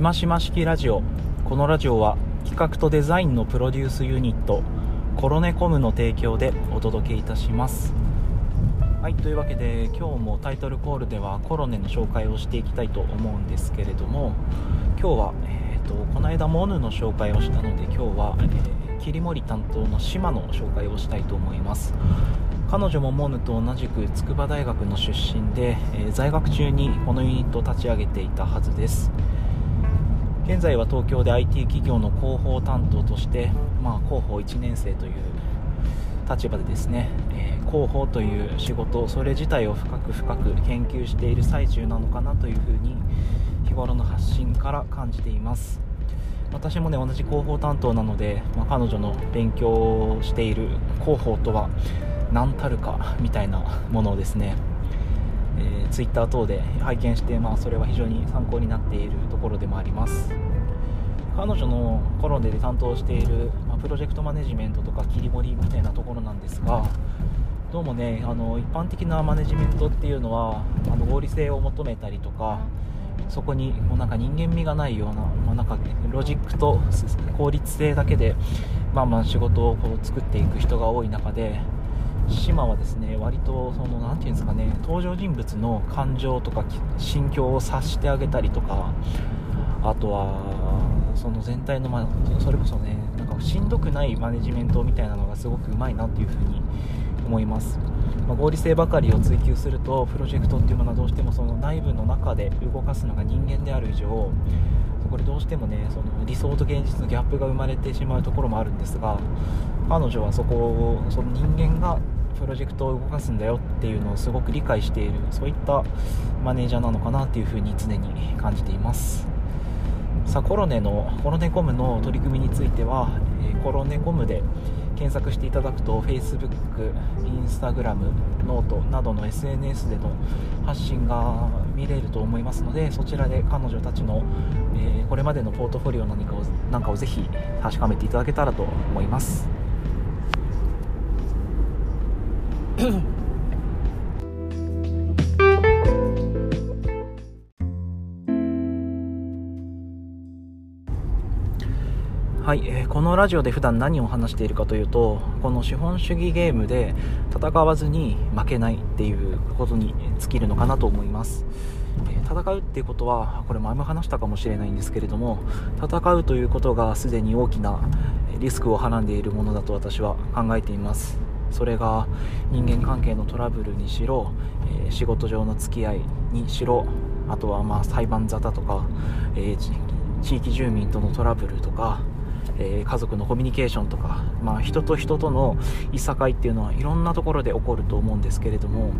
しましま式ラジオ。このラジオは企画とデザインのプロデュースユニットコロネコムの提供でお届けいたします。はいというわけで今日もタイトルコールではコロネの紹介をしていきたいと思うんですけれども今日は、えーと、この間モヌの紹介をしたので今日は、えー、切り盛り担当の島の紹介をしたいと思います。彼女もモヌと同じく筑波大学の出身で、えー、在学中にこのユニットを立ち上げていたはずです。現在は東京で IT 企業の広報担当として、まあ、広報1年生という立場でですね、えー、広報という仕事それ自体を深く深く研究している最中なのかなというふうに日頃の発信から感じています。私もね同じ広報担当なので、まあ、彼女の勉強をしている広報とは何たるかみたいなものをですねえー、ツイッター等で拝見して、まあ、それは非常に参考になっているところでもあります。彼女のコロネで担当している、まあ、プロジェクトマネジメントとか切り盛りみたいなところなんですがどうもねあの一般的なマネジメントっていうのはあの合理性を求めたりとかそこにもうなんか人間味がないような,、まあ、なんかロジックと効率性だけで、まあ、まあ仕事をこう作っていく人が多い中で島はですね割とその何て言うんですかね登場人物の感情とか心境を察してあげたりとかあとはその全体の、ま、それこそねなんかしんどくないマネジメントみたいなのがすごくうまいなっていうふうに思います、まあ、合理性ばかりを追求するとプロジェクトっていうものはどうしてもその内部の中で動かすのが人間である以上これどうしてもねその理想と現実のギャップが生まれてしまうところもあるんですが彼女はそこをその人間がプロジェクトを動かすんだよっていうのをすごく理解しているそういったマネージャーなのかなっていうふうに常に感じていますさあコロネのコロネコムの取り組みについては、えコロネコムで検索していただくと Facebook、Instagram、 note などの SNS での発信が見れると思いますのでそちらで彼女たちの、えー、これまでのポートフォリオ何かをなんかをぜひ確かめていただけたらと思います。はい、えー、このラジオで普段何を話しているかというとこの資本主義ゲームで戦わずに負けないっていうことに尽きるのかなと思います、え、戦うっていうことはこれ前も話したかもしれないんですけれども戦うということがすでに大きなリスクをはらんでいるものだと私は考えています。それが人間関係のトラブルにしろ、えー、仕事上の付き合いにしろあとはまあ裁判沙汰とか、えー、地域住民とのトラブルとか、えー、家族のコミュニケーションとか、まあ、人と人とのいさかいっていうのはいろんなところで起こると思うんですけれども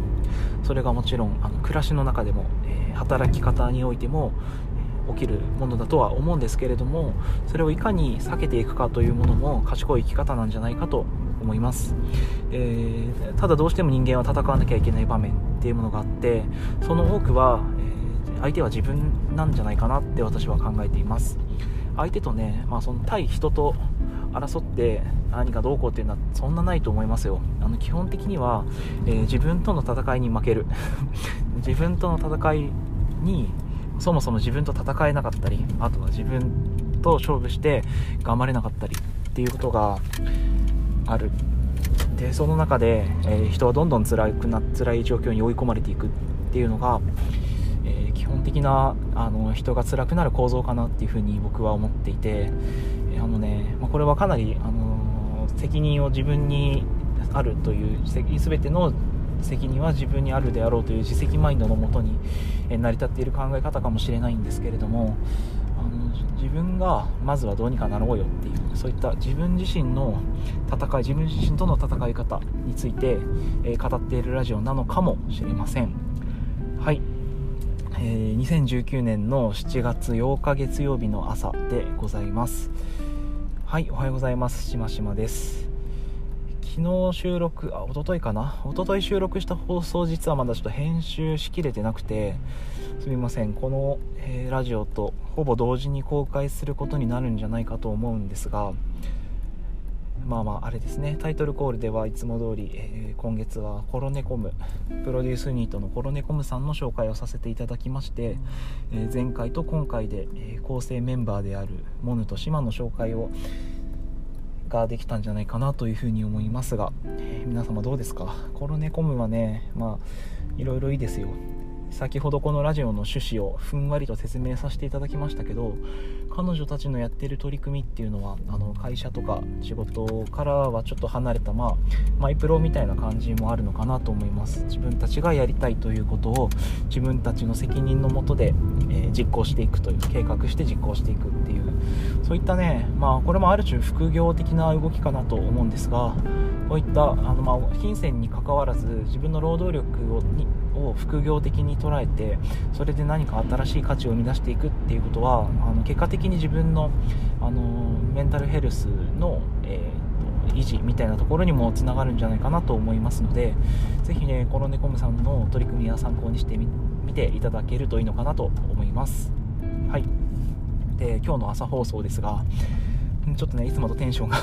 それがもちろんあの暮らしの中でも、え働き方においても起きるものだとは思うんですけれどもそれをいかに避けていくかというものも賢い生き方なんじゃないかと思います、えー、ただどうしても人間は戦わなきゃいけない場面っていうものがあってその多くは、えー、相手は自分なんじゃないかなって私は考えています。相手とね、まあ、その対人と争って何かどうこうっていうのはそんなないと思いますよ。あの基本的には、えー、自分との戦いに負ける。自分との戦いにそもそも自分と戦えなかったりあとは自分と勝負して頑張れなかったりっていうことがある。でその中で、えー、人はどんどん辛くな辛い状況に追い込まれていくっていうのが、えー、基本的なあの人が辛くなる構造かなっていうふうに僕は思っていて、あのね、まあ、これはかなり、あの責任を自分にあるという全ての責任は自分にあるであろうという自責マインドのもとに成り立っている考え方かもしれないんですけれども自分がまずはどうにかなろうよっていうそういった自分自身の戦い自分自身との戦い方について、えー、語っているラジオなのかもしれません。はい、えー、2019年の7月8日月曜日の朝でございます。はいおはようございます。しましまです。昨日収録あ一昨日かな？一昨日収録した放送実はまだちょっと編集しきれてなくてすみません。この、えー、ラジオとほぼ同時に公開することになるんじゃないかと思うんですがまあまああれですね。タイトルコールではいつも通り、えー、今月はコロネコムプロデュースユニットのコロネコムさんの紹介をさせていただきまして、えー、前回と今回で、え、構成メンバーであるモヌとシマの紹介をができたんじゃないかなというふうに思いますが、え皆様どうですか？コロネコムはねまあいろいろいいですよ。先ほどこのラジオの趣旨をふんわりと説明させていただきましたけど彼女たちのやってる取り組みっていうのはあの会社とか仕事からはちょっと離れた、まあ、マイプロみたいな感じもあるのかなと思います。自分たちがやりたいということを自分たちの責任のもとで、えー、実行していくという計画して実行していくっていうそういったね、まあ、これもある種副業的な動きかなと思うんですがこういったあの、まあ、金銭にかかわらず自分の労働力をにを副業的に捉えてそれで何か新しい価値を生み出していくっていうことはあの結果的に自分のあのメンタルヘルスの、えー、維持みたいなところにもつながるんじゃないかなと思いますのでぜひねコロネコムさんの取り組みは参考にしてみていただけるといいのかなと思います。はい。で今日の朝放送ですがちょっとねいつもとテンションが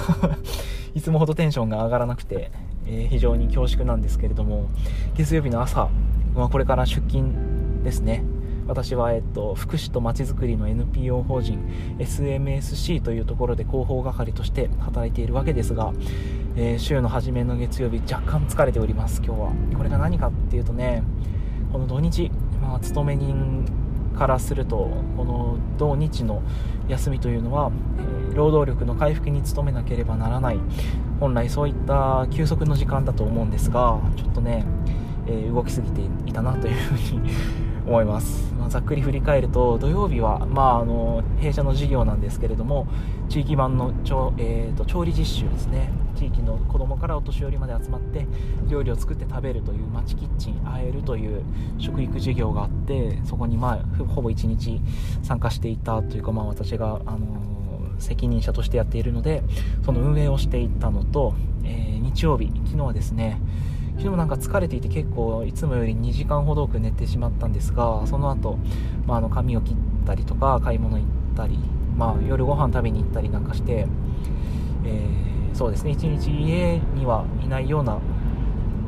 いつもほどテンションが上がらなくて、えー、非常に恐縮なんですけれども月曜日の朝まあ、これから出勤ですね。私は、えっと、福祉とまちづくりの NPO 法人 SMSC というところで広報係として働いているわけですが、えー、週の初めの月曜日若干疲れております今日は。これが何かっていうとねこの土日、まあ、勤め人からするとこの土日の休みというのは、えー、労働力の回復に努めなければならない。本来そういった休息の時間だと思うんですがちょっとねえ動きすぎていたなというふうに思います、まあ、ざっくり振り返ると土曜日は、まあ、あの弊社の事業なんですけれども地域版の調,、えーと、調理実習ですね。地域の子供からお年寄りまで集まって料理を作って食べるという町キッチンあえるという食育事業があってそこに、まあ、ほぼ1日参加していたというか、まあ、私が、あの責任者としてやっているのでその運営をしていたのと、えー、日曜日昨日はですね昨日なんか疲れていて結構いつもより2時間ほど多く寝てしまったんですがその後、まあ、あの髪を切ったりとか買い物行ったり、まあ、夜ご飯食べに行ったりなんかして、えー、そうですね一日家にはいないような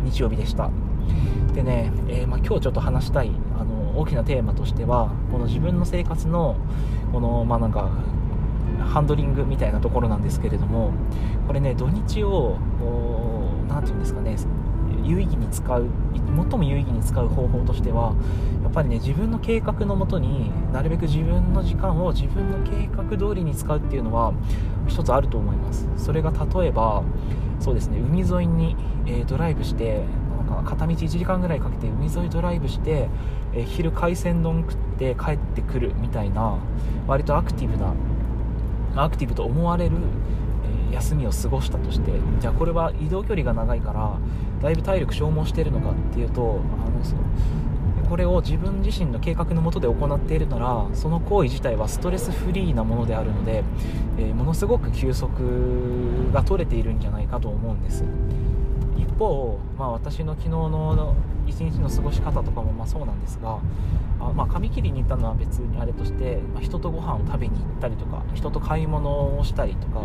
日曜日でした。でね、えー、まあ、今日ちょっと話したいあの大きなテーマとしてはこの自分の生活のこのまあなんかハンドリングみたいなところなんですけれどもこれね土日を何て言うんですかね有意義に使う最も有意義に使う方法としてはやっぱりね自分の計画のもとになるべく自分の時間を自分の計画通りに使うっていうのは一つあると思います。それが例えばそうですね海沿いに、えー、ドライブしてなんか片道1時間ぐらいかけて海沿いドライブして、えー、昼海鮮丼食って帰ってくるみたいな割とアクティブなアクティブと思われる休みを過ごしたとしてじゃあこれは移動距離が長いからだいぶ体力消耗しているのかっていうとあのそこれを自分自身の計画のもとで行っているならその行為自体はストレスフリーなものであるので、えー、ものすごく休息が取れているんじゃないかと思うんです。一方、まあ、私の昨日の一日の過ごし方とかもまあそうなんですがあまあ、髪切りに行ったのは別にあれとして、まあ、人とご飯を食べに行ったりとか人と買い物をしたりとか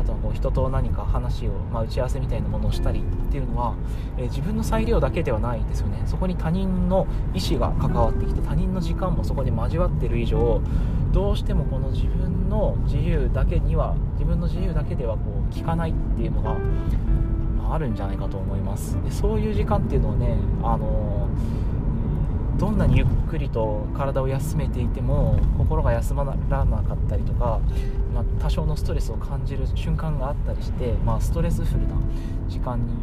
あとはこう人と何か話を、まあ、打ち合わせみたいなものをしたりっていうのは、えー、自分の裁量だけではないですよね。そこに他人の意思が関わってきて他人の時間もそこに交わってる以上どうしてもこの自分の自由だけには自分の自由だけではこう効かないっていうのが、あ、るんじゃないかと思いますでそういう時間っていうのをねあのどんなにゆっくりと体を休めていても心が休まらなかったりとか、まあ、多少のストレスを感じる瞬間があったりして、まあ、ストレスフルな時間に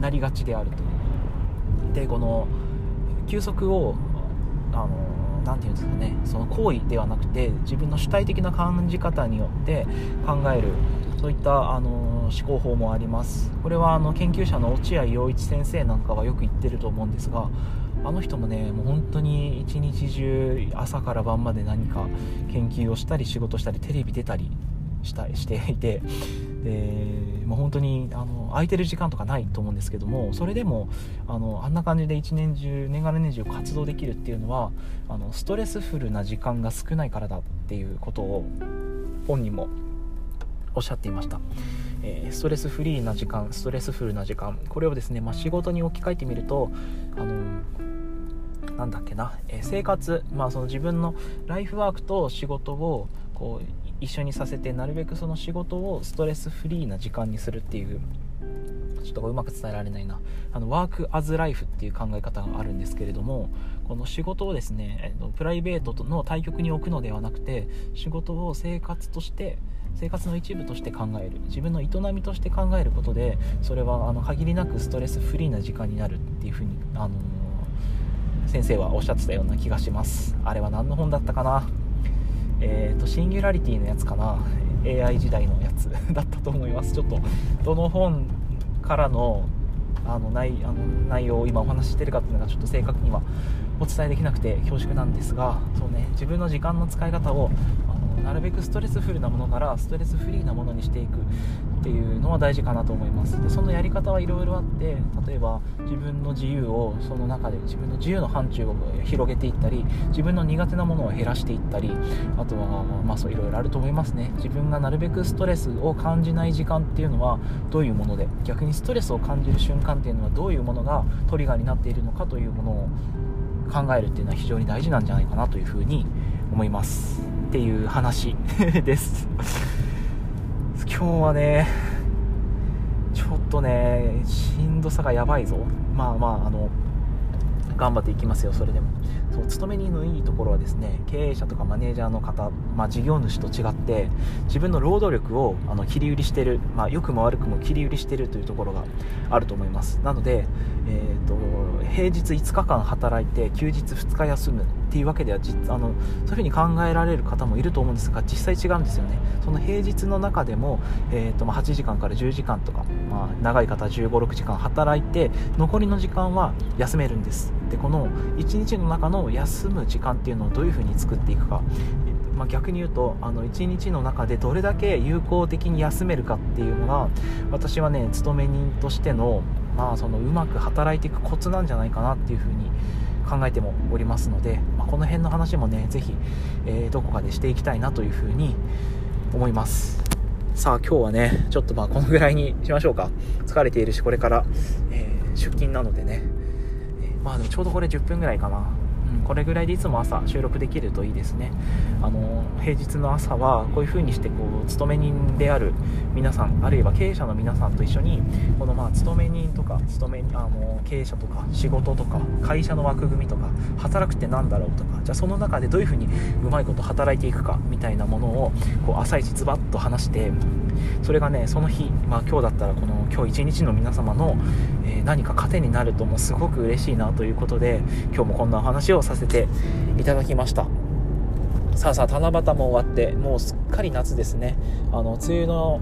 なりがちであると。でこの休息をあのなて言うんですかねその行為ではなくて自分の主体的な感じ方によって考えるそういったあの思考法もあります。これはあの研究者の落合陽一先生なんかはよく言ってると思うんですがあの人もねもう本当に一日中朝から晩まで何か研究をしたり仕事したりテレビ出たりしたしていてでもう本当にあの空いてる時間とかないと思うんですけどもそれでもあのあんな感じで一年中年がら年中活動できるっていうのはあのストレスフルな時間が少ないからだっていうことを本人もおっしゃっていました。ストレスフリーな時間ストレスフルな時間。これをですね、まあ、仕事に置き換えてみるとあのなんだっけな、え、生活、まあ、その自分のライフワークと仕事をこう一緒にさせてなるべくその仕事をストレスフリーな時間にするっていうちょっとうまく伝えられないな。あのワークアズライフっていう考え方があるんですけれどもこの仕事をですねプライベートの対極に置くのではなくて仕事を生活として生活の一部として考える。自分の営みとして考えることでそれはあの限りなくストレスフリーな時間になるっていうふうに、あの、先生はおっしゃってたような気がします。あれは何の本だったかな？えーと、シンギュラリティのやつかな？AI 時代のやつ だったと思います。ちょっとどの本からのあの内あの内容を今お話ししてるかっていうのがちょっと正確にはお伝えできなくて恐縮なんですがそう、ね、自分の時間の使い方をなるべくストレスフルなものからストレスフリーなものにしていくっていうのは大事かなと思います。でそのやり方はいろいろあって例えば自分の自由をその中で自分の自由の範疇を広げていったり自分の苦手なものを減らしていったりあとはまあそういろいろあると思いますね。自分がなるべくストレスを感じない時間っていうのはどういうもので逆にストレスを感じる瞬間っていうのはどういうものがトリガーになっているのかというものを考えるっていうのは非常に大事なんじゃないかなというふうに思います。っていう話 です。今日はねちょっとねしんどさがやばいぞ。まあまああの頑張っていきますよそれでも。そう勤め人のいいところはですね経営者とかマネージャーの方、まあ、事業主と違って自分の労働力をあの切り売りしてる、まあ、良くも悪くも切り売りしてるというところがあると思います。なので、えーと、平日5日間働いて休日2日休むっていうわけでは実あのそういうふうに考えられる方もいると思うんですが実際違うんですよね。その平日の中でも、えーとまあ、8時間から10時間とか、まあ、長い方は1 5 6時間働いて残りの時間は休めるんです。でこの1日の中の休む時間っていうのをどういうふうに作っていくか、まあ、逆に言うとあの1日の中でどれだけ有効的に休めるかっていうのが私はね勤め人としての,、まあそのうまく働いていくコツなんじゃないかなっていうふうに考えてもおりますので、まあ、この辺の話もね是非、えー、どこかでしていきたいなというふうに思います。さあ今日はねちょっとまあこのぐらいにしましょうか。疲れているしこれから、えー、出勤なのでね。まあでもちょうどこれ10分ぐらいかな、これぐらいでいつも朝収録できるといいですね。あの平日の朝はこういう風にしてこう勤め人である皆さんあるいは経営者の皆さんと一緒にこのまあ勤め人とか勤めあの経営者とか仕事とか会社の枠組みとか働くって何だろうとかじゃあその中でどういう風にうまいこと働いていくかみたいなものをこう朝一ズバッと話してそれがねその日、まあ、今日だったらこの今日一日の皆様の、えー、何か糧になるともすごく嬉しいなということで今日もこんなお話をさせていただきました。さあさあ七夕も終わってもうすっかり夏ですね。あの梅雨の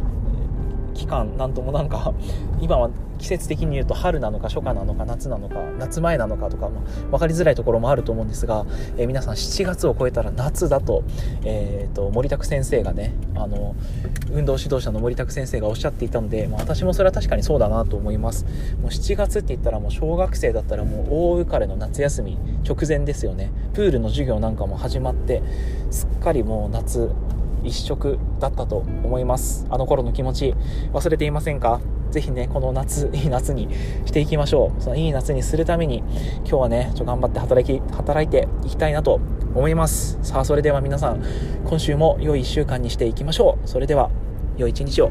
期間なんともなんか 今は季節的に言うと春なのか初夏なのか夏なのか夏前なのかとか、も分かりづらいところもあると思うんですが、えー、皆さん7月を超えたら夏だと,、えーと、森拓先生がねあの運動指導者の森拓先生がおっしゃっていたので、まあ、私もそれは確かにそうだなと思います。もう7月って言ったらもう小学生だったらもう大浮かれの夏休み直前ですよね。プールの授業なんかも始まってすっかりもう夏一色だったと思います。あの頃の気持ち忘れていませんか？ぜひねこの夏 いい夏にしていきましょう。そのいい夏にするために今日はねちょ頑張って働き働いていきたいなと思います。さあそれでは皆さん今週も良い1週間にしていきましょう。それでは良い一日を。